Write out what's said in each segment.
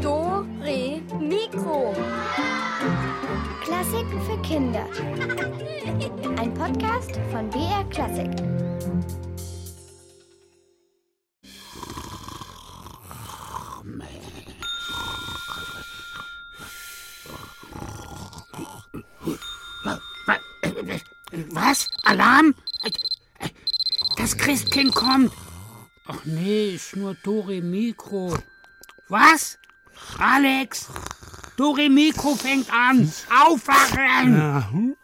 Do, Re, Mikro. Klassiken für Kinder. Ein Podcast von BR Klassik. Was? Alarm? Das Christkind kommt. Ach nee, ist nur Dore Mikro. Was? Alex? Dore Mikro fängt an. Aufwachen! Ja, hm?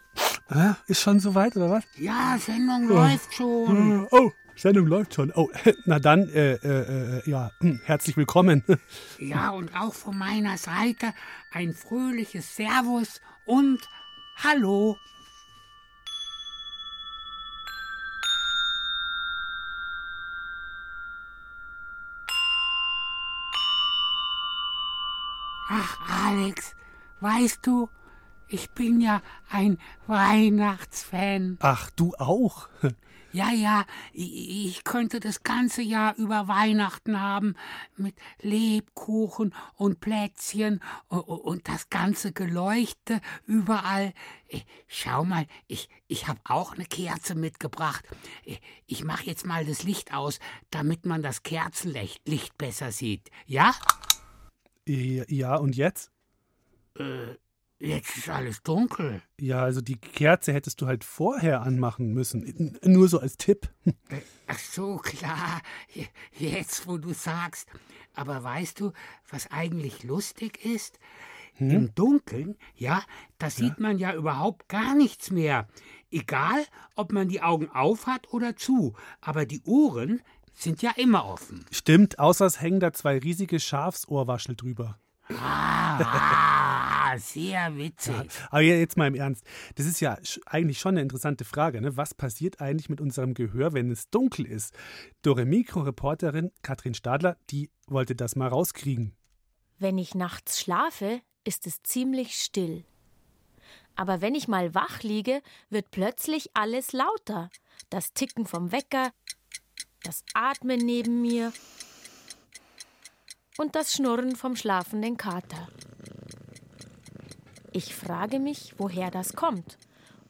Äh, ist schon soweit, oder was? Ja, Sendung läuft schon. Äh, Oh, Sendung läuft schon. Oh, na dann, äh, äh, äh, ja, hm, herzlich willkommen. Ja, und auch von meiner Seite ein fröhliches Servus und Hallo. Alex, weißt du, ich bin ja ein Weihnachtsfan. Ach, du auch? Ja, ja, ich könnte das ganze Jahr über Weihnachten haben mit Lebkuchen und Plätzchen und das ganze Geleuchte überall. Schau mal, ich, ich habe auch eine Kerze mitgebracht. Ich mache jetzt mal das Licht aus, damit man das Kerzenlicht Licht besser sieht. Ja? Ja, und jetzt? Jetzt ist alles dunkel. Ja, also die Kerze hättest du halt vorher anmachen müssen. Nur so als Tipp. Ach so, klar. Je- Jetzt, wo du sagst. Aber weißt du, was eigentlich lustig ist? Im Dunkeln, ja, da sieht man ja überhaupt gar nichts mehr. Egal, ob man die Augen auf hat oder zu. Aber die Ohren sind ja immer offen. Stimmt, außer es hängen da zwei riesige Schafsohrwaschel drüber. Ah, sehr witzig. Aber ja, jetzt mal im Ernst. Das ist ja eigentlich schon eine interessante Frage. Ne? Was passiert eigentlich mit unserem Gehör, wenn es dunkel ist? Dore Mikro-Reporterin Katrin Stadler, die wollte das mal rauskriegen. Wenn ich nachts schlafe, ist es ziemlich still. Aber wenn ich mal wach liege, wird plötzlich alles lauter. Das Ticken vom Wecker, das Atmen neben mir und das Schnurren vom schlafenden Kater. Ich frage mich, woher das kommt.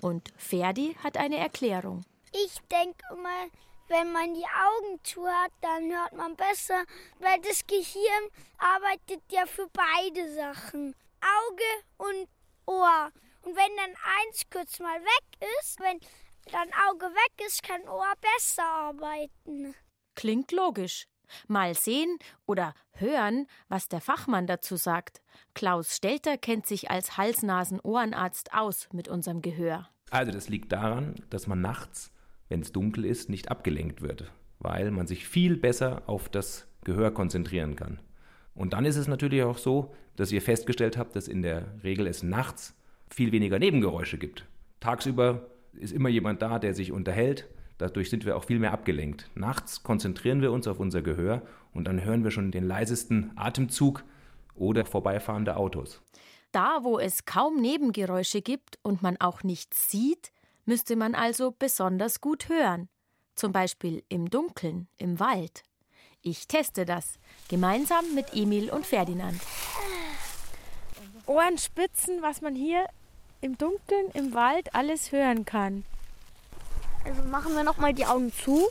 Und Ferdi hat eine Erklärung. Ich denke immer, wenn man die Augen zu hat, dann hört man besser, weil das Gehirn arbeitet ja für beide Sachen. Auge und Ohr. Und wenn dann eins kurz mal weg ist, wenn dann Auge weg ist, kann Ohr besser arbeiten. Klingt logisch. Mal sehen oder hören, was der Fachmann dazu sagt. Klaus Stelter kennt sich als Hals-Nasen-Ohrenarzt aus mit unserem Gehör. Also das liegt daran, dass man nachts, wenn es dunkel ist, nicht abgelenkt wird, weil man sich viel besser auf das Gehör konzentrieren kann. Und dann ist es natürlich auch so, dass ihr festgestellt habt, dass in der Regel es nachts viel weniger Nebengeräusche gibt. Tagsüber ist immer jemand da, der sich unterhält. Dadurch sind wir auch viel mehr abgelenkt. Nachts konzentrieren wir uns auf unser Gehör und dann hören wir schon den leisesten Atemzug oder vorbeifahrende Autos. Da, wo es kaum Nebengeräusche gibt und man auch nichts sieht, müsste man also besonders gut hören. Zum Beispiel im Dunkeln, im Wald. Ich teste das, gemeinsam mit Emil und Ferdinand. Ohrenspitzen, was man hier im Dunkeln, im Wald alles hören kann. Also machen wir noch mal die Augen zu.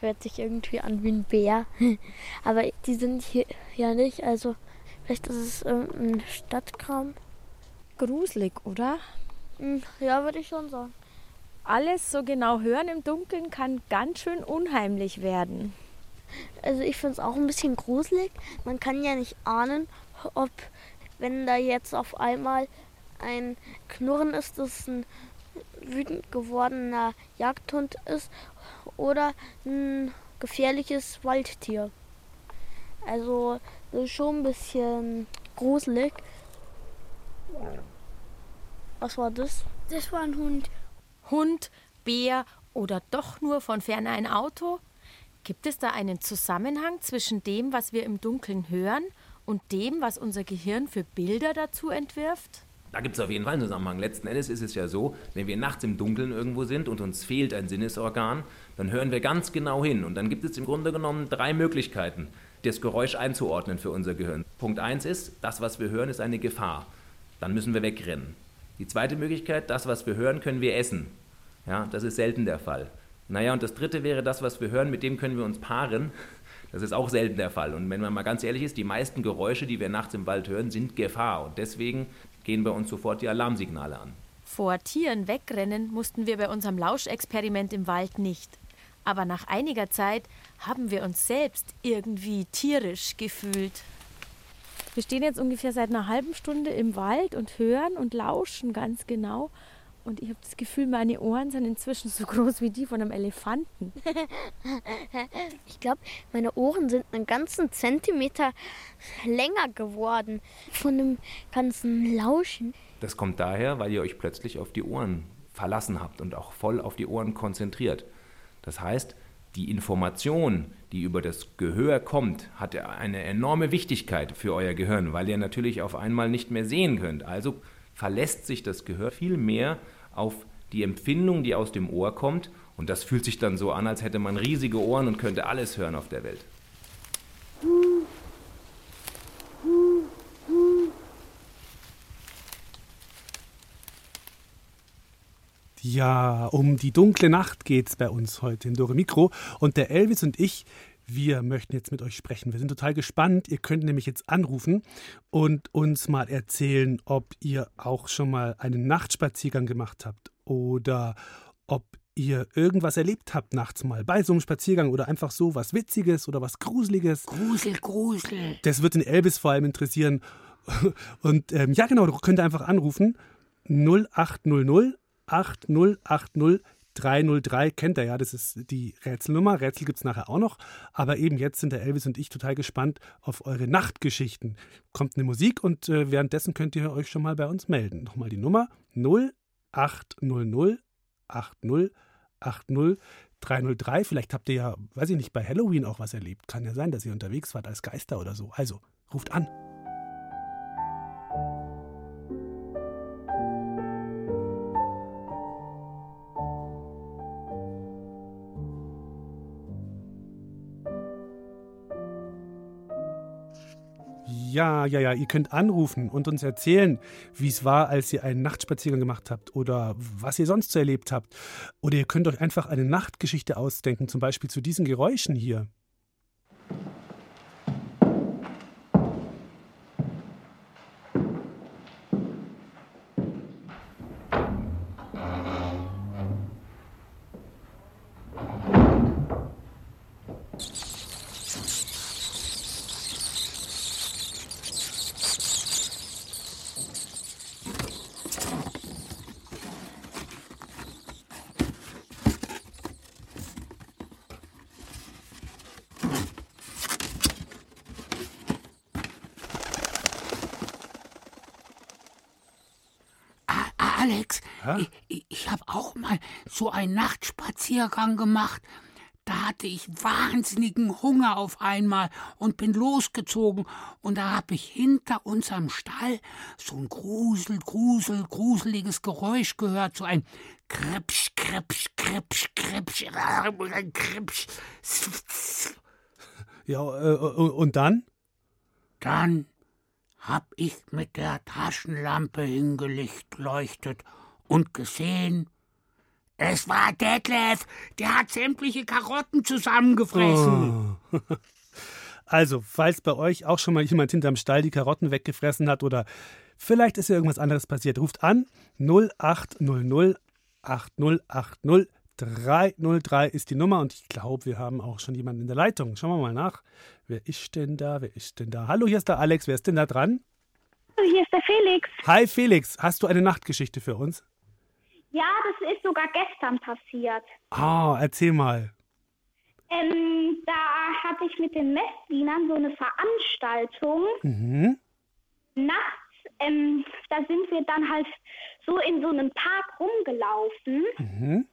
hört sich irgendwie an wie ein Bär. Aber die sind hier ja nicht. Also vielleicht ist es irgendein Stadtkram. Gruselig, oder? Hm, Ja, würde ich schon sagen. Alles so genau hören im Dunkeln kann ganz schön unheimlich werden. Also ich finde es auch ein bisschen gruselig. Man kann ja nicht ahnen, ob wenn da jetzt auf einmal ein Knurren ist, das ein wütend gewordener Jagdhund ist oder ein gefährliches Waldtier. Also das ist schon ein bisschen gruselig. Was war das? Das war ein Hund. Hund, Bär oder doch nur von ferne ein Auto? Gibt es da einen Zusammenhang zwischen dem, was wir im Dunkeln hören und dem, was unser Gehirn für Bilder dazu entwirft? Da gibt es auf jeden Fall einen Zusammenhang. Letzten Endes ist es ja so, wenn wir nachts im Dunkeln irgendwo sind und uns fehlt ein Sinnesorgan, dann hören wir ganz genau hin. Und dann gibt es im Grunde genommen drei Möglichkeiten, das Geräusch einzuordnen für unser Gehirn. Punkt 1 ist, das, was wir hören, ist eine Gefahr. Dann müssen wir wegrennen. Die zweite Möglichkeit, das, was wir hören, können wir essen. Ja, das ist selten der Fall. Naja, und das dritte wäre das, was wir hören, mit dem können wir uns paaren. Das ist auch selten der Fall. Und wenn man mal ganz ehrlich ist, die meisten Geräusche, die wir nachts im Wald hören, sind Gefahr. Und deswegen gehen bei uns sofort die Alarmsignale an. Vor Tieren wegrennen mussten wir bei unserem Lauschexperiment im Wald nicht. Aber nach einiger Zeit haben wir uns selbst irgendwie tierisch gefühlt. Wir stehen jetzt ungefähr seit einer halben Stunde im Wald und hören und lauschen ganz genau. Und ich habe das Gefühl, meine Ohren sind inzwischen so groß wie die von einem Elefanten. ich glaube, meine Ohren sind einen ganzen Zentimeter länger geworden von dem ganzen Lauschen. Das kommt daher, weil ihr euch plötzlich auf die Ohren verlassen habt und auch voll auf die Ohren konzentriert. Das heißt, die Information, die über das Gehör kommt, hat eine enorme Wichtigkeit für euer Gehirn, weil ihr natürlich auf einmal nicht mehr sehen könnt. Also verlässt sich das Gehör viel mehr auf die Empfindung, die aus dem Ohr kommt. Und das fühlt sich dann so an, als hätte man riesige Ohren und könnte alles hören auf der Welt. Ja, um die dunkle Nacht geht es bei uns heute in Dore Mikro. Und der Elvis und ich, wir möchten jetzt mit euch sprechen. Wir sind total gespannt. Ihr könnt nämlich jetzt anrufen und uns mal erzählen, ob ihr auch schon mal einen Nachtspaziergang gemacht habt oder ob ihr irgendwas erlebt habt nachts mal bei so einem Spaziergang oder einfach so was Witziges oder was Gruseliges. Grusel, Grusel. Das wird den Elvis vor allem interessieren. Und ähm, ja, genau, du könnt einfach anrufen 0800 8080 303 kennt er ja, das ist die Rätselnummer. Rätsel gibt es nachher auch noch. Aber eben jetzt sind der Elvis und ich total gespannt auf eure Nachtgeschichten. Kommt eine Musik und äh, währenddessen könnt ihr euch schon mal bei uns melden. Nochmal die Nummer 0800 80 80 303. Vielleicht habt ihr ja, weiß ich nicht, bei Halloween auch was erlebt. Kann ja sein, dass ihr unterwegs wart als Geister oder so. Also, ruft an. Ja, ja, ja, ihr könnt anrufen und uns erzählen, wie es war, als ihr einen Nachtspaziergang gemacht habt oder was ihr sonst so erlebt habt. Oder ihr könnt euch einfach eine Nachtgeschichte ausdenken, zum Beispiel zu diesen Geräuschen hier. Alex, ich, ich habe auch mal so einen Nachtspaziergang gemacht. Da hatte ich wahnsinnigen Hunger auf einmal und bin losgezogen. Und da habe ich hinter unserem Stall so ein Grusel, Grusel, gruseliges Geräusch gehört. So ein Kripsch, Kripsch, Kripsch, Kripsch, Kripsch. Ja, äh, und dann? Dann hab ich mit der Taschenlampe hingelicht leuchtet und gesehen, es war Detlef, der hat sämtliche Karotten zusammengefressen. Oh. Also, falls bei euch auch schon mal jemand hinterm Stall die Karotten weggefressen hat oder vielleicht ist ja irgendwas anderes passiert, ruft an 0800 8080 303 ist die Nummer und ich glaube, wir haben auch schon jemanden in der Leitung. Schauen wir mal nach. Wer ist denn da? Wer ist denn da? Hallo, hier ist der Alex. Wer ist denn da dran? Hier ist der Felix. Hi Felix, hast du eine Nachtgeschichte für uns? Ja, das ist sogar gestern passiert. Ah, erzähl mal. Ähm, da hatte ich mit den Messdienern so eine Veranstaltung. Mhm. Nachts, ähm, da sind wir dann halt so in so einem Park rumgelaufen. Mhm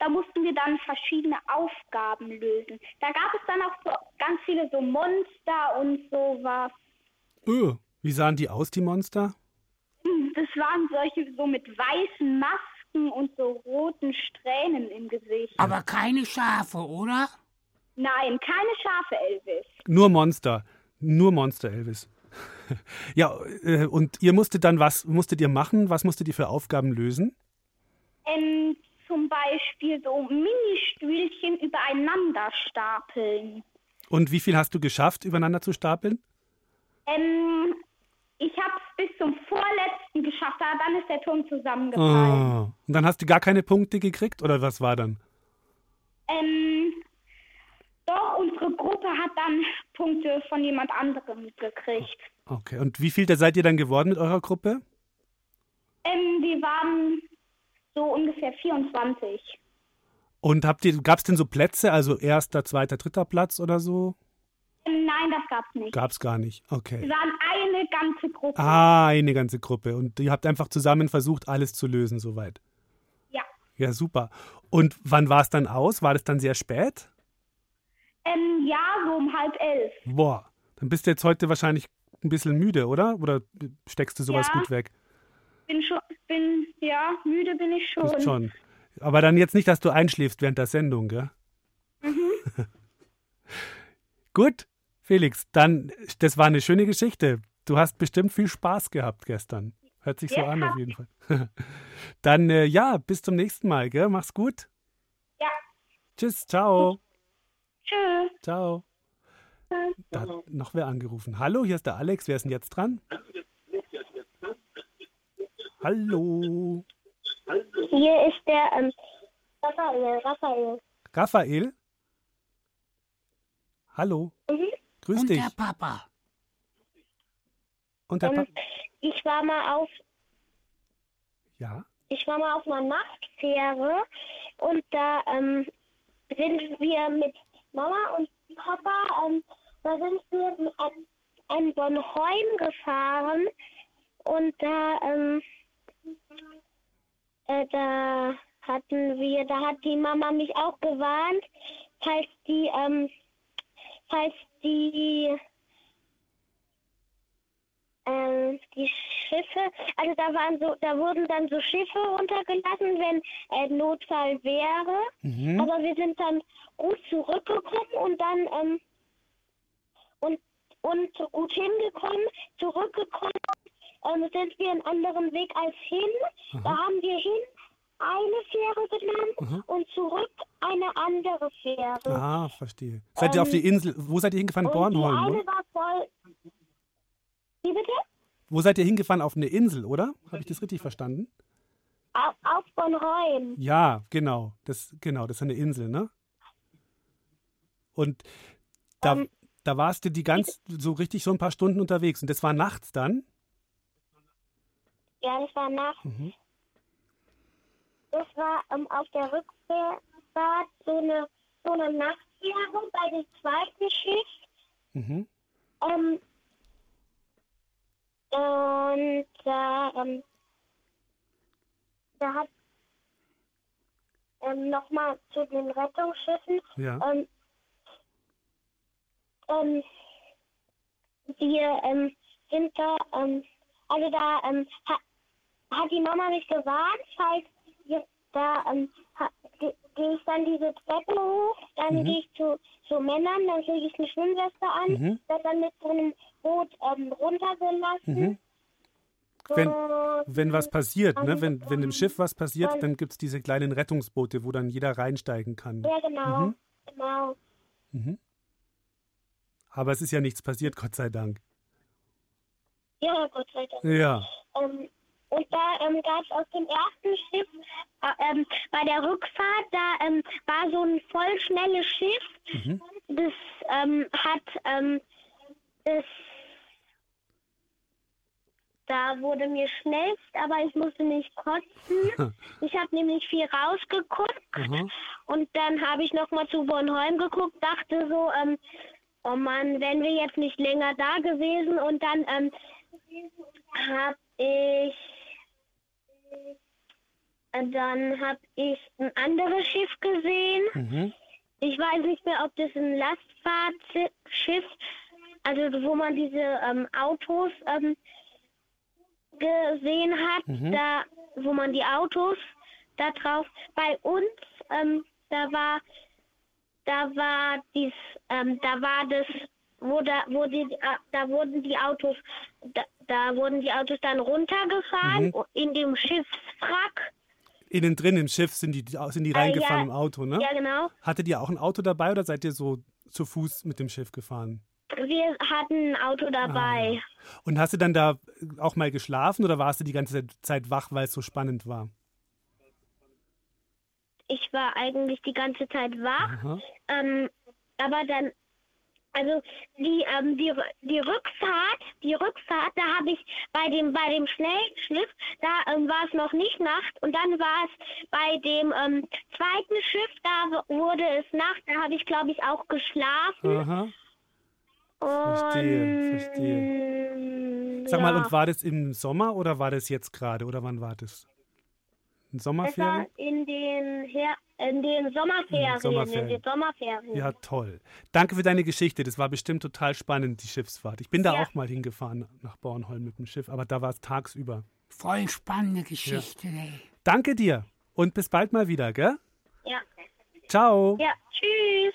da mussten wir dann verschiedene Aufgaben lösen. Da gab es dann auch so ganz viele so Monster und sowas. Öh, wie sahen die aus, die Monster? Das waren solche so mit weißen Masken und so roten Strähnen im Gesicht. Aber keine Schafe, oder? Nein, keine Schafe, Elvis. Nur Monster. Nur Monster, Elvis. ja, äh, und ihr musstet dann was musstet ihr machen? Was musstet ihr für Aufgaben lösen? Ähm, zum Beispiel so Ministühlchen übereinander stapeln. Und wie viel hast du geschafft, übereinander zu stapeln? Ähm, ich habe es bis zum vorletzten geschafft, aber dann ist der Turm zusammengefallen. Oh. Und dann hast du gar keine Punkte gekriegt oder was war dann? Ähm, doch, unsere Gruppe hat dann Punkte von jemand anderem gekriegt. Okay, und wie viel da seid ihr dann geworden mit eurer Gruppe? Ähm, wir waren so ungefähr 24. Und habt ihr, gab es denn so Plätze, also erster, zweiter, dritter Platz oder so? Nein, das gab's nicht. Gab's gar nicht. Okay. Wir waren eine ganze Gruppe. Ah, eine ganze Gruppe. Und ihr habt einfach zusammen versucht, alles zu lösen soweit. Ja. Ja, super. Und wann war es dann aus? War das dann sehr spät? Ähm, ja, so um halb elf. Boah, dann bist du jetzt heute wahrscheinlich ein bisschen müde, oder? Oder steckst du sowas Ja. gut weg? Bin schon, bin, ja, müde bin ich schon. Bist schon. Aber dann jetzt nicht, dass du einschläfst während der Sendung, gell? Mhm. Gut, Felix, dann, das war eine schöne Geschichte. Du hast bestimmt viel Spaß gehabt gestern. Hört sich so Ja, an auf jeden Fall. Dann, äh, ja, bis zum nächsten Mal, gell? Mach's gut. Ja. Tschüss, ciao. Tschüss. Ciao. Da hat noch wer angerufen. Hallo, hier ist der Alex. Wer ist denn jetzt dran? Hallo. Hier ist der ähm, Raphael. Raphael. Raphael? Hallo. Mhm. Grüß Und dich. der Papa. Und der Ähm, Papa? ich war mal auf Ja. ich war mal auf einer Nachtfähre und da ähm, sind wir mit Mama und Papa, ähm, da sind wir an, an Bornholm gefahren und da, ähm, äh, da hatten wir, da hat die Mama mich auch gewarnt, falls die, ähm, falls die ähm, die Schiffe, also da waren so, da wurden dann so Schiffe runtergelassen, wenn äh, Notfall wäre. Mhm. Aber wir sind dann gut zurückgekommen und dann ähm, und und gut hingekommen, zurückgekommen, ähm, sind wir einen anderen Weg als hin. Da haben wir hin eine Fähre genommen Mhm. und zurück eine andere Fähre. Ah, verstehe. Seid ihr auf die Insel, wo seid ihr hingefahren? Ähm, und die Bornholm, eine oder? war voll. Wie bitte? Wo seid ihr hingefahren? Auf eine Insel, oder? Habe ich das richtig verstanden? Auf, auf Bornholm. Ja, genau. Das, genau, das ist eine Insel, ne? Und da, Ähm, da warst du die ganz, so richtig so ein paar Stunden unterwegs. Und das war nachts dann? Ja, das war nachts. Mhm. Das war ähm, auf der Rückfahrt so eine, so eine Nachtfähre bei dem zweiten Schiff. Mhm. Ähm, und da, ähm, da hat ähm, nochmal zu den Rettungsschiffen. Ja. Ähm, ähm, wir ähm, sind da, ähm, also da ähm, ha, hat die Mama mich gewarnt, falls da ähm, gehe ich dann diese Treppe hoch, dann Mhm. gehe ich zu, zu Männern, dann kriege ich eine Schwimmweste an, Mhm. werde dann mit so einem Boot ähm, runtergelassen. Mhm. Wenn, wenn was passiert, ne? wenn, wenn im Schiff was passiert, dann- dann gibt es diese kleinen Rettungsboote, wo dann jeder reinsteigen kann. Ja, genau. Mhm. Genau. Mhm. Aber es ist ja nichts passiert, Gott sei Dank. Ja, Gott sei Dank. Ja. Ähm, und da ähm, gab es auf dem ersten Schiff, äh, ähm, bei der Rückfahrt, da ähm, war so ein voll schnelles Schiff. Mhm. Das ähm, hat, das, da wurde mir schlecht, aber ich musste nicht kotzen. ich habe nämlich viel rausgeguckt Aha. und dann habe ich nochmal zu Bornholm geguckt, dachte so, ähm, oh Mann, wären wir jetzt nicht länger da gewesen und dann ähm, habe ich dann habe ich ein anderes Schiff gesehen. Mhm. Ich weiß nicht mehr, ob das ein Lastfahrtschiff, also wo man diese ähm, Autos ähm, gesehen hat, Mhm. da wo man die Autos da drauf. Bei uns, ähm, da war, da war dies, ähm, da war das, wo da, wo die, da wurden die Autos, da, da wurden die Autos dann runtergefahren Mhm. in dem Schiffswrack. Innen drin im Schiff sind die, sind die Äh, reingefahren ja, im Auto, ne? Ja, genau. Hattet ihr auch ein Auto dabei oder seid ihr so zu Fuß mit dem Schiff gefahren? Wir hatten ein Auto dabei. Und hast du dann da auch mal geschlafen oder warst du die ganze Zeit wach, weil es so spannend war? Ich war eigentlich die ganze Zeit wach. Ähm, aber dann, also die, ähm, die, die Rückfahrt, die Rückfahrt, da habe ich bei dem, bei dem Schnellschiff, da ähm, war es noch nicht Nacht und dann war es bei dem ähm, zweiten Schiff, da wurde es Nacht, da habe ich glaube ich auch geschlafen. Aha. Und, Verstehe, verstehe. Sag mal, ja. und war das im Sommer oder war das jetzt gerade oder wann war das? In Sommerferien? in den, Her in den Sommerferien, Sommerferien. in den Sommerferien. Ja, toll. Danke für deine Geschichte. Das war bestimmt total spannend, die Schiffsfahrt. Ich bin da Ja. auch mal hingefahren nach Bornholm mit dem Schiff, aber da war es tagsüber. Voll spannende Geschichte, ey. Danke dir und bis bald mal wieder, gell? Ja. Ciao. Ja, tschüss.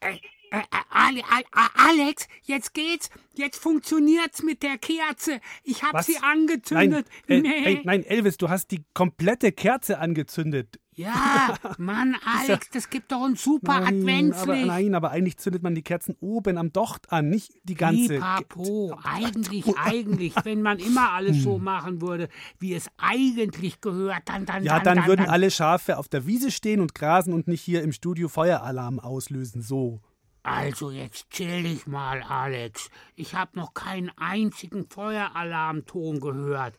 Äh, äh, Ale, Ale, Alex, jetzt geht's. Jetzt funktioniert's mit der Kerze. Ich hab Was? sie Nein, angezündet. äh, Nee. ey, nein, Elvis, du hast die komplette Kerze angezündet. Ja, Mann, Alex, das gibt doch ein super Nein, aber, Adventslicht. nein, aber eigentlich zündet man die Kerzen oben am Docht an, nicht die ganze. Pipapo, eigentlich, eigentlich, wenn man immer alles so machen würde, wie es eigentlich gehört, dann, dann, Hm. Ja, dann, dann würden alle Schafe auf der Wiese stehen und grasen und nicht hier im Studio Feueralarm auslösen. So. Also jetzt chill dich mal, Alex. Ich hab noch keinen einzigen Feueralarmton gehört.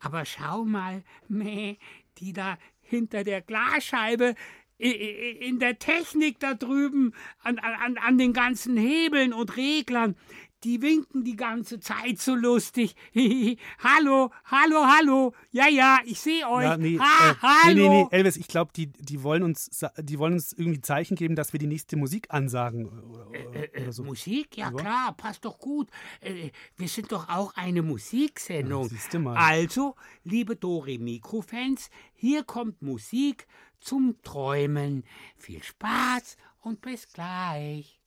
Aber schau mal, meh, die da hinter der Glasscheibe in der Technik da drüben an, an, an den ganzen Hebeln und Reglern, die winken die ganze Zeit so lustig. hallo, hallo, hallo. Ja, ja, ich sehe euch. Ja, nee, ha, äh, hallo. nee, nee, nee, Elvis, ich glaube, die, die, wollen uns, die wollen uns irgendwie Zeichen geben, dass wir die nächste Musik ansagen. Oder, oder, oder so. Musik? Ja, Ja. klar, passt doch gut. Äh, wir sind doch auch eine Musiksendung. Ja, mal. Also, liebe Dore Mikrofans, hier kommt Musik zum Träumen. Viel Spaß und bis gleich.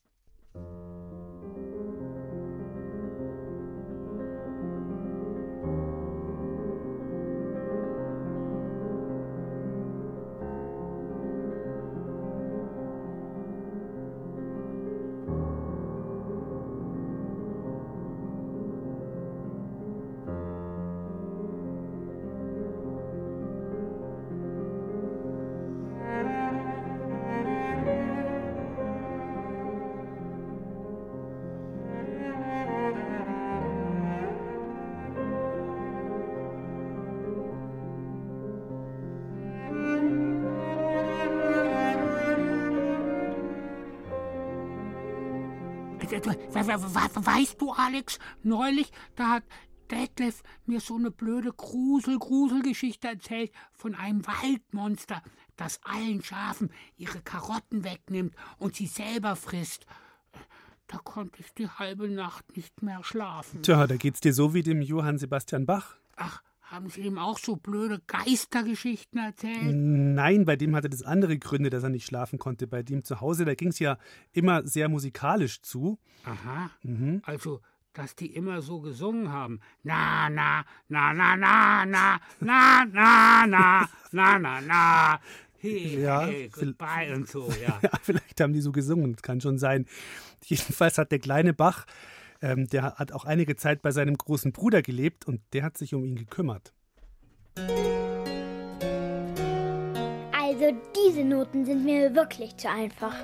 Weißt du, Alex, neulich, da hat Detlef mir so eine blöde Grusel-Gruselgeschichte erzählt von einem Waldmonster, das allen Schafen ihre Karotten wegnimmt und sie selber frisst. Da konnte ich die halbe Nacht nicht mehr schlafen. Tja, da geht's dir so wie dem Johann Sebastian Bach. Ach, haben Sie ihm auch so blöde Geistergeschichten erzählt? Nein, bei dem hatte das andere Gründe, dass er nicht schlafen konnte. Bei dem zu Hause, da ging's ja immer sehr musikalisch zu. Aha. Mhm. Also, dass die immer so gesungen haben. Na, na, na, na, na, na, na, na, na, na, na, na. Hey, Ja, hey, goodbye und so, ja. Ja, vielleicht haben die so gesungen, das kann schon sein. Jedenfalls hat der kleine Bach, ähm, der hat auch einige Zeit bei seinem großen Bruder gelebt und der hat sich um ihn gekümmert. Also diese Noten sind mir wirklich zu einfach.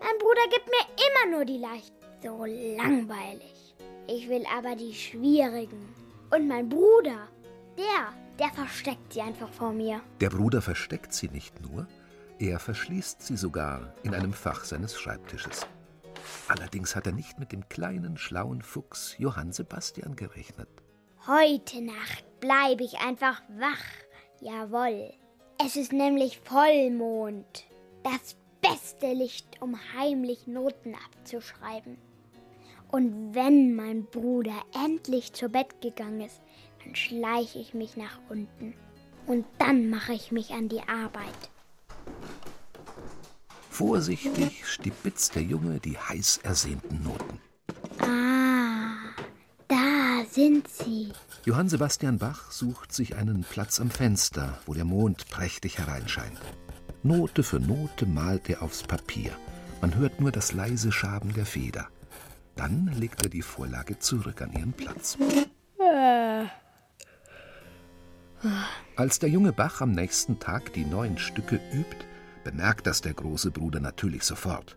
Mein Bruder gibt mir immer nur die leicht. So langweilig. Ich will aber die schwierigen. Und mein Bruder, der, der versteckt sie einfach vor mir. Der Bruder versteckt sie nicht nur, er verschließt sie sogar in einem Fach seines Schreibtisches. Allerdings hat er nicht mit dem kleinen, schlauen Fuchs Johann Sebastian gerechnet. Heute Nacht bleibe ich einfach wach. Jawohl. Es ist nämlich Vollmond. Das beste Licht, um heimlich Noten abzuschreiben. Und wenn mein Bruder endlich zu Bett gegangen ist, Dann schleiche ich mich nach unten. Und dann mache ich mich an die Arbeit. Vorsichtig stibitzt der Junge die heiß ersehnten Noten. Ah, da sind sie. Johann Sebastian Bach sucht sich einen Platz am Fenster, wo der Mond prächtig hereinscheint. Note für Note malt er aufs Papier. Man hört nur das leise Schaben der Feder. Dann legt er die Vorlage zurück an ihren Platz. Als der junge Bach am nächsten Tag die neuen Stücke übt, bemerkt das der große Bruder natürlich sofort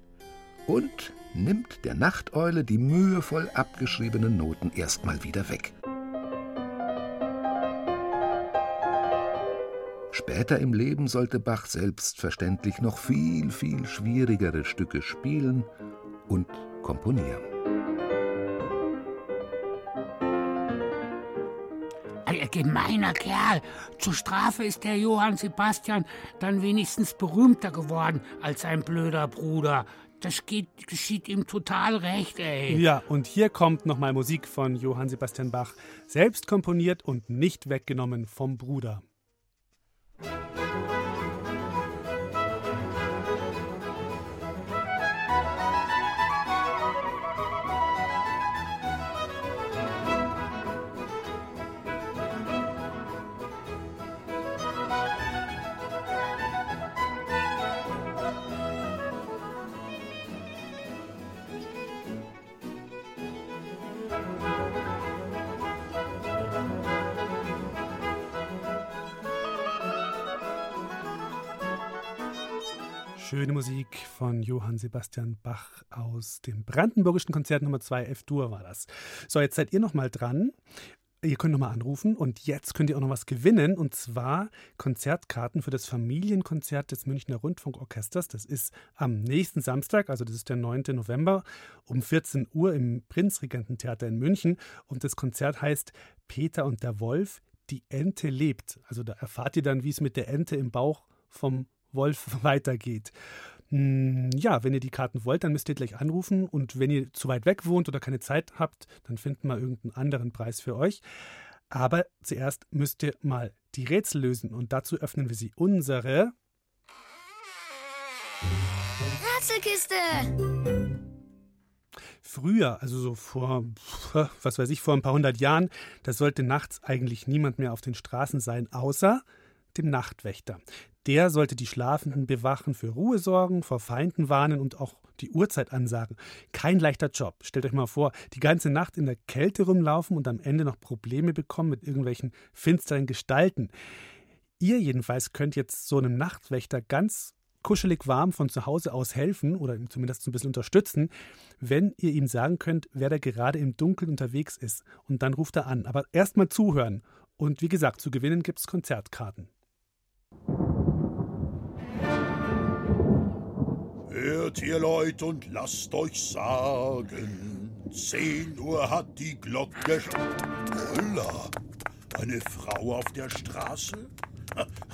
und nimmt der Nachteule die mühevoll abgeschriebenen Noten erstmal wieder weg. Später im Leben sollte Bach selbstverständlich noch viel, viel schwierigere Stücke spielen und komponieren. Gemeiner Kerl. Zur Strafe ist der Johann Sebastian dann wenigstens berühmter geworden als sein blöder Bruder. Das geht, geschieht ihm total recht, ey. Ja, und hier kommt nochmal Musik von Johann Sebastian Bach, selbst komponiert und nicht weggenommen vom Bruder. Schöne Musik von Johann Sebastian Bach aus dem Brandenburgischen Konzert Nummer 2 F-Dur war das. So, jetzt seid ihr noch mal dran. Ihr könnt noch mal anrufen und jetzt könnt ihr auch noch was gewinnen und zwar Konzertkarten für das Familienkonzert des Münchner Rundfunkorchesters. Das ist am nächsten Samstag, also das ist der 9. November um 14 Uhr im Prinzregententheater in München und das Konzert heißt Peter und der Wolf, die Ente lebt. Also da erfahrt ihr dann, wie es mit der Ente im Bauch vom Wolf weitergeht. Hm, ja, wenn ihr die Karten wollt, dann müsst ihr gleich anrufen und wenn ihr zu weit weg wohnt oder keine Zeit habt, dann finden wir irgendeinen anderen Preis für euch. Aber zuerst müsst ihr mal die Rätsel lösen und dazu öffnen wir sie unsere Rätselkiste! Früher, also so vor, was weiß ich, vor ein paar hundert Jahren, da sollte nachts eigentlich niemand mehr auf den Straßen sein, außer dem Nachtwächter. Der sollte die Schlafenden bewachen, für Ruhe sorgen, vor Feinden warnen und auch die Uhrzeit ansagen. Kein leichter Job. Stellt euch mal vor, die ganze Nacht in der Kälte rumlaufen und am Ende noch Probleme bekommen mit irgendwelchen finsteren Gestalten. Ihr jedenfalls könnt jetzt so einem Nachtwächter ganz kuschelig warm von zu Hause aus helfen oder ihm zumindest ein bisschen unterstützen, wenn ihr ihm sagen könnt, wer da gerade im Dunkeln unterwegs ist. Und dann ruft er an. Aber erstmal zuhören. Und wie gesagt, zu gewinnen gibt es Konzertkarten. Hört ihr Leute und lasst euch sagen, zehn Uhr hat die Glocke. Holla, eine Frau auf der Straße?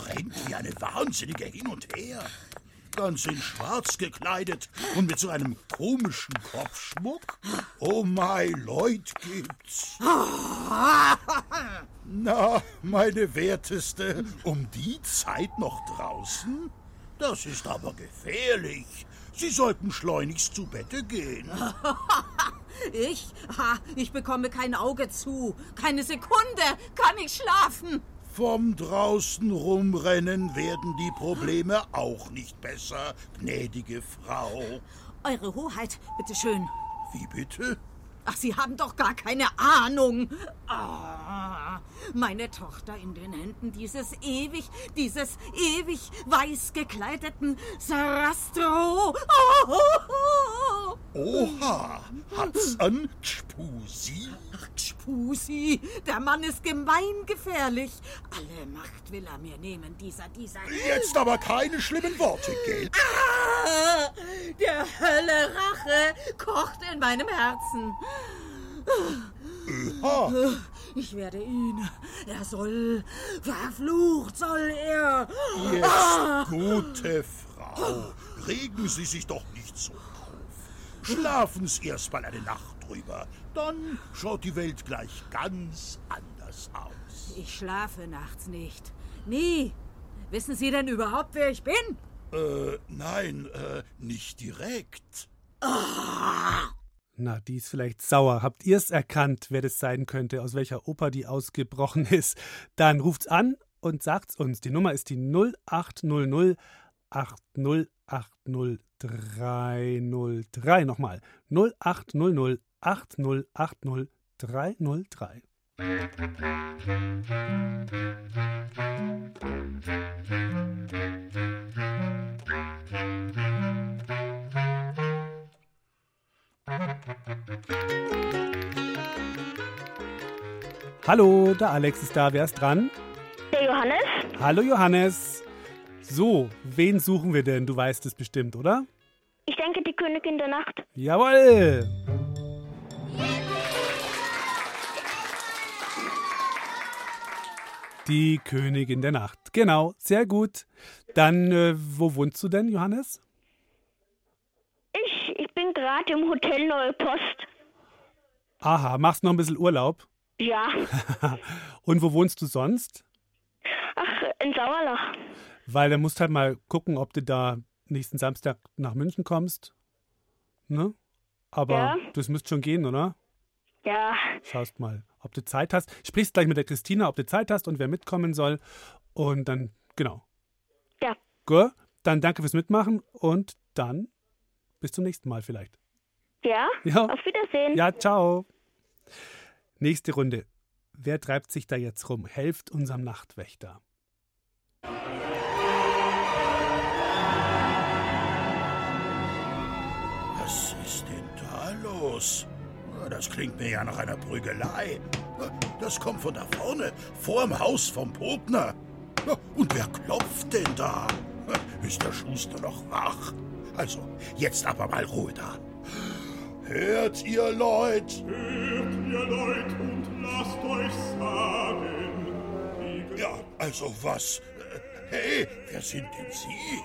Rennt wie eine Wahnsinnige hin und her. Ganz in schwarz gekleidet und mit so einem komischen Kopfschmuck. Oh mein Leut gibt's. Na, meine Werteste, um die Zeit noch draußen? Das ist aber gefährlich. Sie sollten schleunigst zu Bette gehen. ich? Ha, ich bekomme kein Auge zu. Keine Sekunde kann ich schlafen. Vom draußen rumrennen werden die Probleme auch nicht besser, gnädige Frau. Eure Hoheit, bitteschön. Wie bitte? Ach, Sie haben doch gar keine Ahnung. Ah, meine Tochter in den Händen dieses ewig, dieses ewig weiß gekleideten Sarastro. Oh, oh, oh. Oha, hat's an Gspusi? Ach, Gspusi, der Mann ist gemeingefährlich. Alle Macht will er mir nehmen, dieser, dieser. Jetzt aber keine schlimmen Worte, gell? Ah, der Hölle Rache kocht in meinem Herzen. Aha. Ich werde ihn. Er soll. Verflucht soll er. Jetzt, ah. gute Frau, regen Sie sich doch nicht so auf. Schlafen Sie erst mal eine Nacht drüber. Dann schaut die Welt gleich ganz anders aus? Ich schlafe nachts nicht. Nie. Wissen Sie denn überhaupt, wer ich bin? Äh, nein, äh, nicht direkt. Na, die ist vielleicht sauer. Habt ihr es erkannt, wer das sein könnte, aus welcher Oper die ausgebrochen ist? Dann ruft's an und sagt's uns. Die Nummer ist die 0800 8080303. Nochmal 0800 8080303. Hallo, der Alex ist da. Wer ist dran? Der Johannes? Hallo Johannes. So, wen suchen wir denn? Du weißt es bestimmt, oder? Ich denke, die Königin der Nacht. Jawohl. Die Königin der Nacht. Genau, sehr gut. Dann, äh, wo wohnst du denn, Johannes? Ich, ich bin gerade im Hotel Neue Post. Aha, machst noch ein bisschen Urlaub? Ja. Und wo wohnst du sonst? Ach, in Sauerlach. Weil da musst halt mal gucken, ob du da nächsten Samstag nach München kommst. Ne? Aber Ja. das müsste schon gehen, oder? Ja. Schaust mal, ob du Zeit hast. Sprichst gleich mit der Christina, ob du Zeit hast und wer mitkommen soll. Und dann, genau. Ja. Gut, dann danke fürs Mitmachen und dann bis zum nächsten Mal vielleicht. Ja? Ja. Auf Wiedersehen. Ja, ciao. Nächste Runde. Wer treibt sich da jetzt rum? Helft unserem Nachtwächter. Los? Das klingt mir ja nach einer Prügelei. Das kommt von da vorne, vorm Haus vom Potner. Und wer klopft denn da? Ist der Schuster noch wach? Also, jetzt aber mal Ruhe da. Hört ihr Leut? Hört ihr Leut und lasst euch sagen. Ja, also was? Hey, wer sind denn Sie?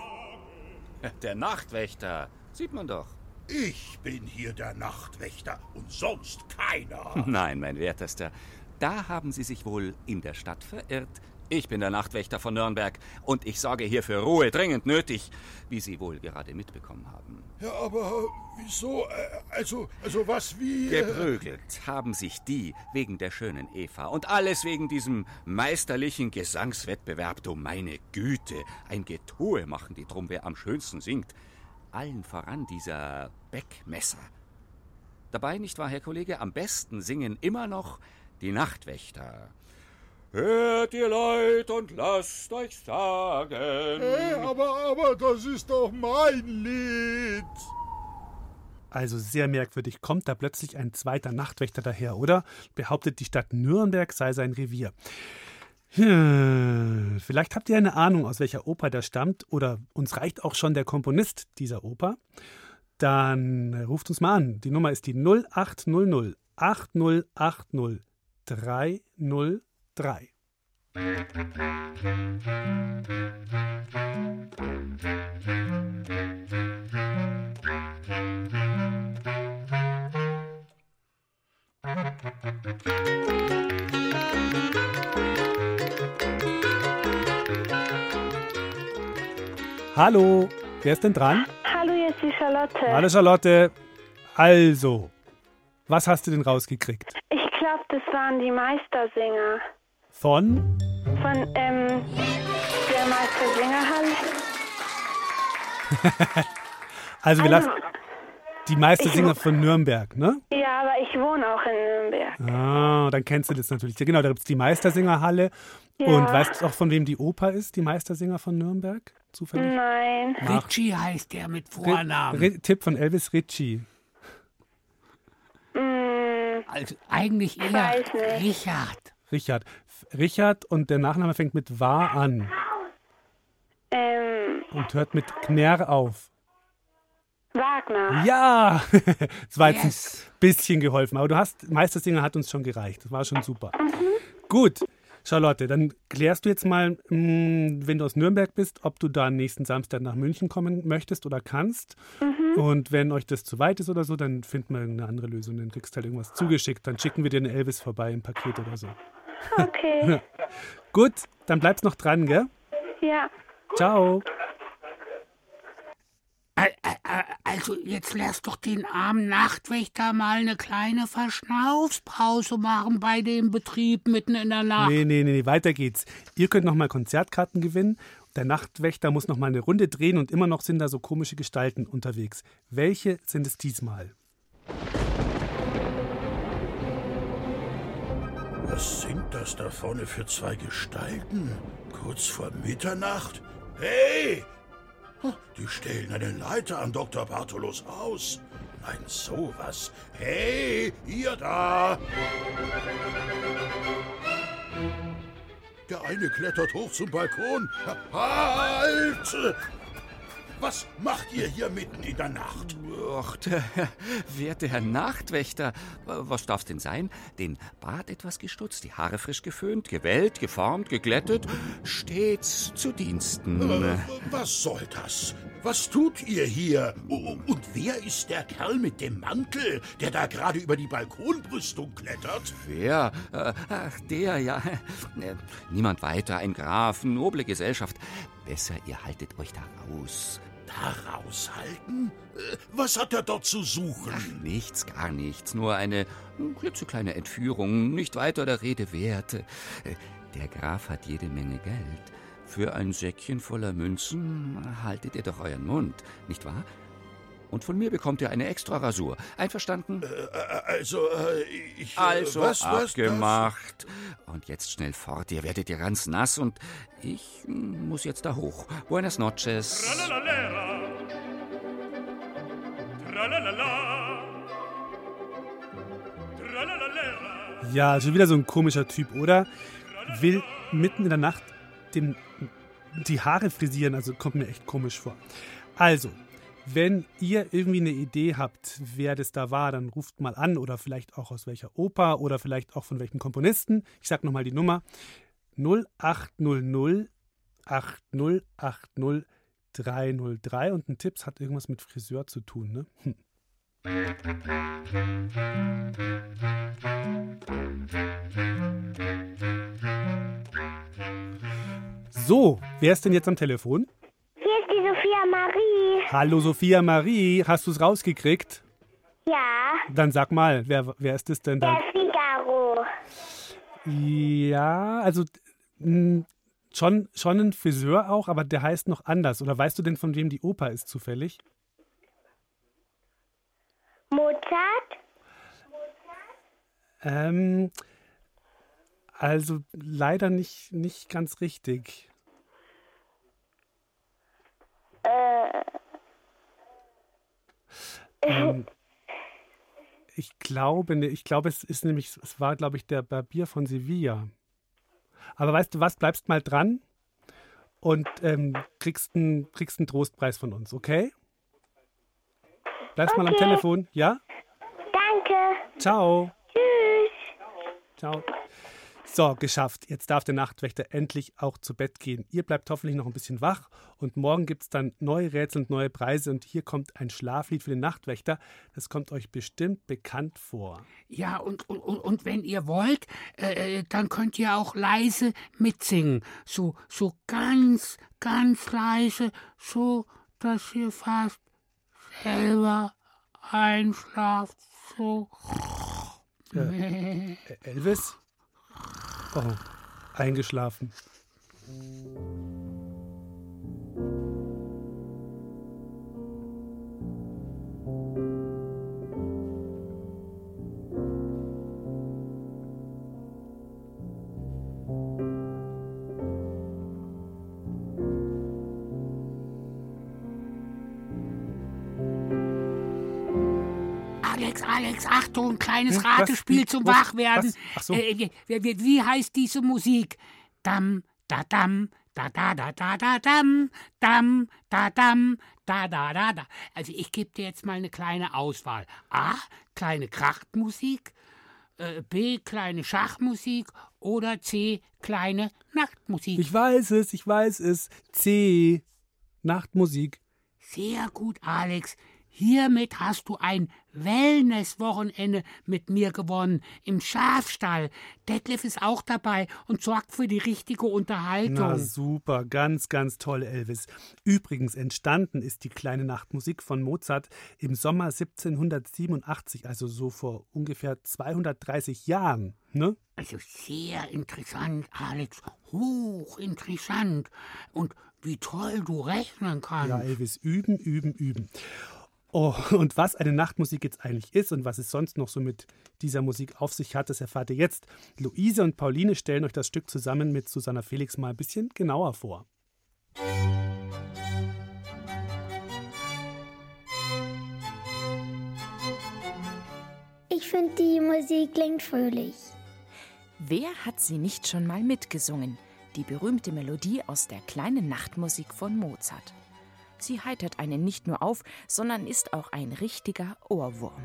Der Nachtwächter. Sieht man doch. Ich bin hier der Nachtwächter und sonst keiner. Nein, mein Wertester. Da haben Sie sich wohl in der Stadt verirrt. Ich bin der Nachtwächter von Nürnberg und ich sorge hier für Ruhe dringend nötig, wie Sie wohl gerade mitbekommen haben. Ja, aber wieso? Also, also was wie. äh, Geprügelt haben sich die wegen der schönen Eva und alles wegen diesem meisterlichen Gesangswettbewerb. Du meine Güte, ein Getue machen die drum, wer am schönsten singt. Allen voran dieser Beckmesser. Dabei, nicht wahr, Herr Kollege, am besten singen immer noch die Nachtwächter. Hört ihr Leut und lasst euch sagen. Hey, aber, aber das ist doch mein Lied. Also sehr merkwürdig. Kommt da plötzlich ein zweiter Nachtwächter daher, oder? Behauptet, die Stadt Nürnberg sei sein Revier. Hm, vielleicht habt ihr eine Ahnung, aus welcher Oper der stammt, oder uns reicht auch schon der Komponist dieser Oper. Dann ruft uns mal an. Die Nummer ist die 0800 8080 303. Hallo, wer ist denn dran? Hallo, hier ist die Charlotte. Hallo Charlotte. Also, was hast du denn rausgekriegt? Ich glaube, das waren die Meistersinger Von? von ähm, der Meistersingerhalle. Also, wir Also, lassen die Meistersinger von Nürnberg, ne? Ja, aber ich wohne auch in Nürnberg. Ah, dann kennst du das natürlich. Ja, Genau, da gibt es die Meistersingerhalle. Ja. Und weißt du auch, von wem die Oper ist, die Meistersinger von Nürnberg? Zufällig? Nein. Ach. Richie heißt der mit Vornamen. Ri- Tipp von Elvis Ritchie. Mm, Also eigentlich Ich eher. Richard. Richard. Richard und der Nachname fängt mit War an ähm, und hört mit Knär auf. Wagner. Ja! Das war jetzt Yes. ein bisschen geholfen, aber du hast, Meistersinger hat uns schon gereicht. Das war schon super. Mhm. Gut, Charlotte, dann klärst du jetzt mal, mh, wenn du aus Nürnberg bist, ob du da nächsten Samstag nach München kommen möchtest oder kannst. Mhm. Und wenn euch das zu weit ist oder so, dann finden wir eine andere Lösung. Dann kriegst du halt irgendwas zugeschickt. Dann schicken wir dir einen Elvis vorbei im Paket oder so. Okay. Gut, dann bleibst noch dran, gell? Ja. Ciao. Also jetzt lass doch den armen Nachtwächter mal eine kleine Verschnaufspause machen bei dem Betrieb mitten in der Nacht. Nee, nee, nee, nee, weiter geht's. Ihr könnt noch mal Konzertkarten gewinnen. Der Nachtwächter muss noch mal eine Runde drehen und immer noch sind da so komische Gestalten unterwegs. Welche sind es diesmal? Was sind das da vorne für zwei Gestalten? Kurz vor Mitternacht? Hey! Die stellen eine Leiter an Dr. Bartolos Haus. Nein, sowas. Hey, ihr da! Der eine klettert hoch zum Balkon. Halt! Was macht ihr hier mitten in der Nacht? Ach, der werte Herr Nachtwächter. Was darf's denn sein? Den Bart etwas gestutzt, die Haare frisch geföhnt, gewellt, geformt, geglättet, stets zu Diensten. Äh, Was soll das? Was tut ihr hier? Und wer ist der Kerl mit dem Mantel, der da gerade über die Balkonbrüstung klettert? Wer? Äh, Ach, der, ja. Äh, Niemand weiter, ein Graf, noble Gesellschaft. Besser, ihr haltet euch da raus. Da raushalten? Äh, Was hat er dort zu suchen? Ach, nichts, gar nichts. Nur eine klitzekleine Entführung, nicht weiter der Rede wert. Äh, Der Graf hat jede Menge Geld. Für ein Säckchen voller Münzen haltet ihr doch euren Mund, nicht wahr? Und von mir bekommt ihr eine Extra-Rasur. Einverstanden? Also, äh, ich. äh, Also was, was, abgemacht. Und jetzt schnell fort, ihr werdet ja ganz nass und ich hm, muss jetzt da hoch. Buenas noches. Ja, schon wieder so ein komischer Typ, oder? Will mitten in der Nacht den, die Haare frisieren, also kommt mir echt komisch vor. Also, wenn ihr irgendwie eine Idee habt, wer das da war, dann ruft mal an oder vielleicht auch aus welcher Oper oder vielleicht auch von welchem Komponisten. Ich sag nochmal die Nummer 0800 8080 303 und ein Tipps hat irgendwas mit Friseur zu tun, ne? Hm. So, wer ist denn jetzt am Telefon? Hier ist die Sophia Marie. Hallo Sophia Marie, hast du es rausgekriegt? Ja, Dann sag mal, wer, wer ist es denn da? der Figaro. Ja, also mh, schon, schon ein Friseur auch, aber der heißt noch anders. Oder weißt du denn, von wem die Oper ist zufällig? Mozart? Ähm, also leider nicht, nicht ganz richtig. Äh, Ähm, ich glaube, ne- ich glaube, es ist nämlich, es war, glaube ich, der Barbier von Sevilla. Aber weißt du was, bleibst mal dran und ähm, kriegst einen kriegst einen Trostpreis von uns, okay? Bleibst mal am Okay. Telefon, ja? danke. Ciao. Tschüss. Ciao. So, geschafft. Jetzt darf der Nachtwächter endlich auch zu Bett gehen. Ihr bleibt hoffentlich noch ein bisschen wach und morgen gibt es dann neue Rätsel und neue Preise und hier kommt ein Schlaflied für den Nachtwächter. Das kommt euch bestimmt bekannt vor. Ja, und, und, und wenn ihr wollt, äh, dann könnt ihr auch leise mitsingen. So, so ganz, ganz leise, so, dass ihr fast selber einschlaft. So. Äh, Elvis? Oh, eingeschlafen. Alex, Achtung, kleines Hm, was? Ratespiel Wie? zum Was? Wachwerden. Was? So. Äh, wie, wie, wie heißt diese Musik? Dam, da, dam, da, da, da, da, da, dam, dam, da, dam, da, da, da, da. Also ich gebe dir jetzt mal eine kleine Auswahl. A, kleine Krachtmusik, äh, B, kleine Schachmusik oder C, kleine Nachtmusik. Ich weiß es, ich weiß es. C. Nachtmusik. Sehr gut, Alex. Hiermit hast du ein Wellness-Wochenende mit mir gewonnen im Schafstall. Detlef ist auch dabei und sorgt für die richtige Unterhaltung. Na super, ganz, ganz toll, Elvis. Übrigens, entstanden ist die kleine Nachtmusik von Mozart im Sommer 1787, also so vor ungefähr 230 Jahren. Ne? Also sehr interessant, Alex. Hochinteressant. Und wie toll du rechnen kannst. Ja, Elvis, üben, üben, üben. Oh, und was eine Nachtmusik jetzt eigentlich ist und was es sonst noch so mit dieser Musik auf sich hat, das erfahrt ihr jetzt. Luise und Pauline stellen euch das Stück zusammen mit Susanna Felix mal ein bisschen genauer vor. Ich finde, die Musik klingt fröhlich. Wer hat sie nicht schon mal mitgesungen? Die berühmte Melodie aus der kleinen Nachtmusik von Mozart. Sie heitert einen nicht nur auf, sondern ist auch ein richtiger Ohrwurm.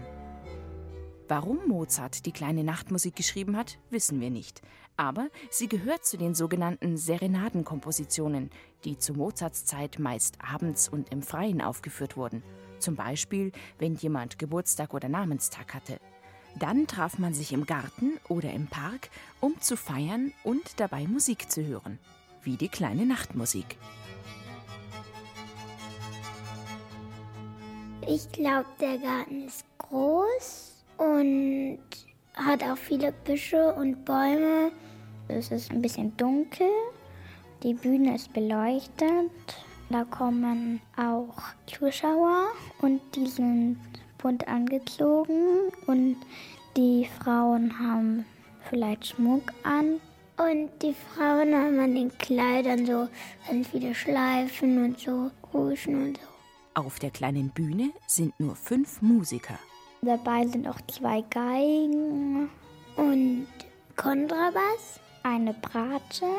Warum Mozart die kleine Nachtmusik geschrieben hat, wissen wir nicht. Aber sie gehört zu den sogenannten Serenadenkompositionen, die zu Mozarts Zeit meist abends und im Freien aufgeführt wurden. Zum Beispiel, wenn jemand Geburtstag oder Namenstag hatte. Dann traf man sich im Garten oder im Park, um zu feiern und dabei Musik zu hören. Wie die kleine Nachtmusik. Ich glaube, der Garten ist groß und hat auch viele Büsche und Bäume. Es ist ein bisschen dunkel. Die Bühne ist beleuchtet. Da kommen auch Zuschauer und die sind bunt angezogen und die Frauen haben vielleicht Schmuck an. Und die Frauen haben an den Kleidern so ganz viele Schleifen und so Ruschen und so. Auf der kleinen Bühne sind nur fünf Musiker. Dabei sind auch zwei Geigen und Kontrabass, eine Bratsche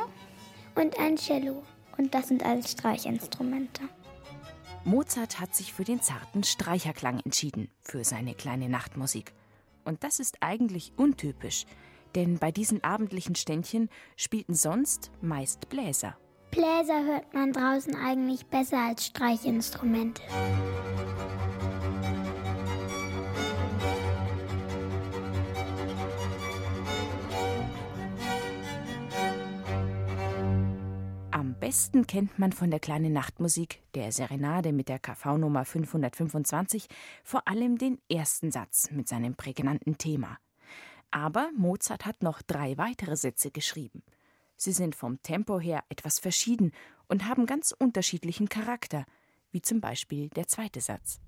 und ein Cello. Und das sind alles Streichinstrumente. Mozart hat sich für den zarten Streicherklang entschieden, für seine kleine Nachtmusik. Und das ist eigentlich untypisch, denn bei diesen abendlichen Ständchen spielten sonst meist Bläser. Bläser hört man draußen eigentlich besser als Streichinstrumente. Am besten kennt man von der kleinen Nachtmusik, der Serenade mit der KV-Nummer 525, vor allem den ersten Satz mit seinem prägnanten Thema. Aber Mozart hat noch drei weitere Sätze geschrieben. Sie sind vom Tempo her etwas verschieden und haben ganz unterschiedlichen Charakter, wie zum Beispiel der zweite Satz.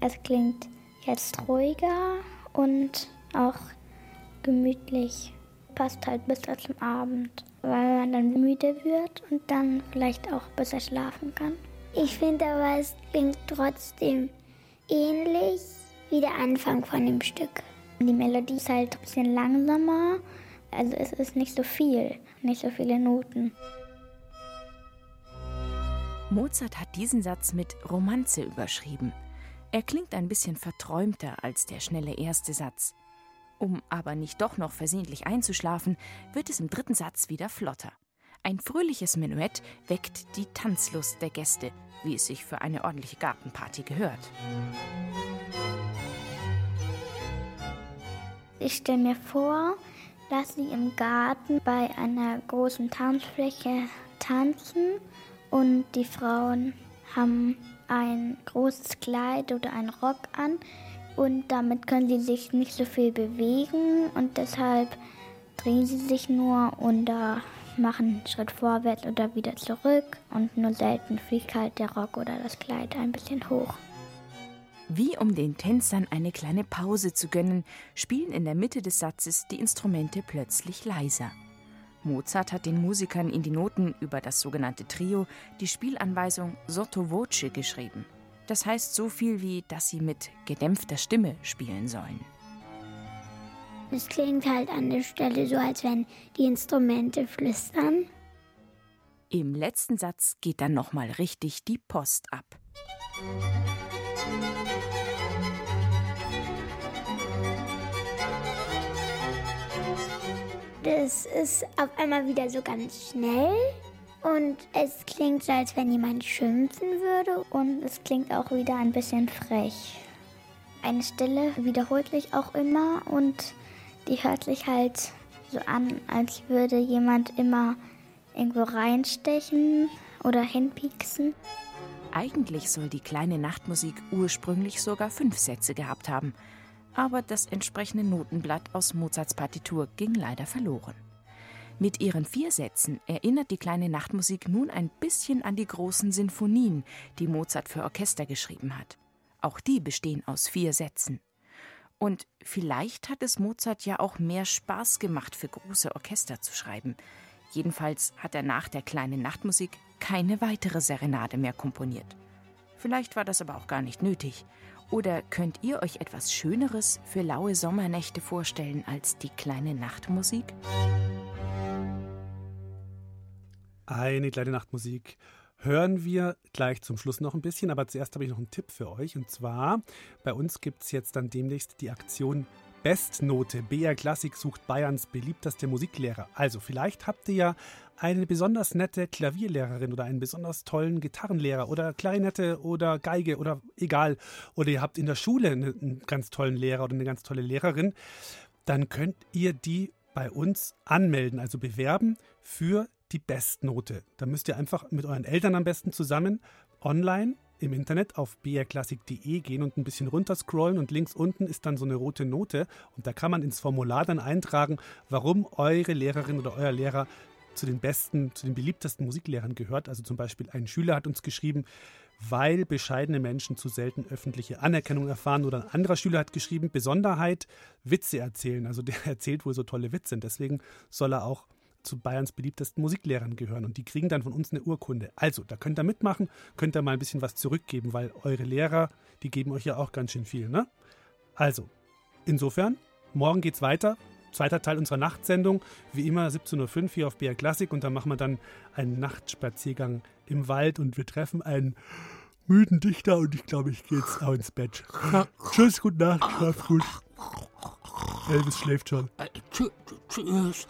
Es klingt jetzt ruhiger und auch gemütlich. Passt halt besser zum Abend, weil man dann müde wird und dann vielleicht auch besser schlafen kann. Ich finde aber, es klingt trotzdem ähnlich wie der Anfang von dem Stück. Die Melodie ist halt ein bisschen langsamer, also es ist nicht so viel, nicht so viele Noten. Mozart hat diesen Satz mit Romanze überschrieben. Er klingt ein bisschen verträumter als der schnelle erste Satz. Um aber nicht doch noch versehentlich einzuschlafen, wird es im dritten Satz wieder flotter. Ein fröhliches Menuett weckt die Tanzlust der Gäste, wie es sich für eine ordentliche Gartenparty gehört. Ich stelle mir vor, dass sie im Garten bei einer großen Tanzfläche tanzen und die Frauen haben ein großes Kleid oder einen Rock an und damit können sie sich nicht so viel bewegen und deshalb drehen sie sich nur oder machen einen Schritt vorwärts oder wieder zurück und nur selten fliegt halt der Rock oder das Kleid ein bisschen hoch. Wie um den Tänzern eine kleine Pause zu gönnen, spielen in der Mitte des Satzes die Instrumente plötzlich leiser. Mozart hat den Musikern in die Noten über das sogenannte Trio die Spielanweisung sotto voce geschrieben. Das heißt so viel wie, dass sie mit gedämpfter Stimme spielen sollen. Es klingt halt an der Stelle so, als wenn die Instrumente flüstern. Im letzten Satz geht dann nochmal richtig die Post ab. Das ist auf einmal wieder so ganz schnell und es klingt so, als wenn jemand schimpfen würde und es klingt auch wieder ein bisschen frech. Eine Stille wiederholt sich auch immer und die hört sich halt so an, als würde jemand immer irgendwo reinstechen oder hinpieksen. Eigentlich soll die kleine Nachtmusik ursprünglich sogar fünf Sätze gehabt haben, aber das entsprechende Notenblatt aus Mozarts Partitur ging leider verloren. Mit ihren vier Sätzen erinnert die kleine Nachtmusik nun ein bisschen an die großen Sinfonien, die Mozart für Orchester geschrieben hat. Auch die bestehen aus vier Sätzen. Und vielleicht hat es Mozart ja auch mehr Spaß gemacht, für große Orchester zu schreiben. Jedenfalls hat er nach der kleinen Nachtmusik keine weitere Serenade mehr komponiert. Vielleicht war das aber auch gar nicht nötig. Oder könnt ihr euch etwas Schöneres für laue Sommernächte vorstellen als die kleine Nachtmusik? Eine kleine Nachtmusik hören wir gleich zum Schluss noch ein bisschen, aber zuerst habe ich noch einen Tipp für euch. Und zwar, bei uns gibt es jetzt dann demnächst die Aktion Bestnote. BR Klassik sucht Bayerns beliebteste Musiklehrer. Also vielleicht habt ihr ja eine besonders nette Klavierlehrerin oder einen besonders tollen Gitarrenlehrer oder Klarinette oder Geige oder egal. Oder ihr habt in der Schule einen ganz tollen Lehrer oder eine ganz tolle Lehrerin. Dann könnt ihr die bei uns anmelden, also bewerben für die Bestnote. Da müsst ihr einfach mit euren Eltern am besten zusammen online im Internet auf brklassik.de gehen und ein bisschen runterscrollen und links unten ist dann so eine rote Note und da kann man ins Formular dann eintragen, warum eure Lehrerin oder euer Lehrer zu den besten, zu den beliebtesten Musiklehrern gehört. Also zum Beispiel ein Schüler hat uns geschrieben, weil bescheidene Menschen zu selten öffentliche Anerkennung erfahren. Oder ein anderer Schüler hat geschrieben, Besonderheit, Witze erzählen. Also der erzählt wohl so tolle Witze. Und deswegen soll er auch zu Bayerns beliebtesten Musiklehrern gehören. Und die kriegen dann von uns eine Urkunde. Also, da könnt ihr mitmachen, könnt ihr mal ein bisschen was zurückgeben, weil eure Lehrer, die geben euch ja auch ganz schön viel. Ne? Also, insofern, morgen geht's weiter zweiter Teil unserer Nachtsendung. Wie immer 17.05 Uhr hier auf BR Classic und da machen wir dann einen Nachtspaziergang im Wald und wir treffen einen müden Dichter und ich glaube, ich gehe jetzt auch ins Bett. Tschüss, gute Nacht, schlaf gut. Elvis schläft schon. Tschüss.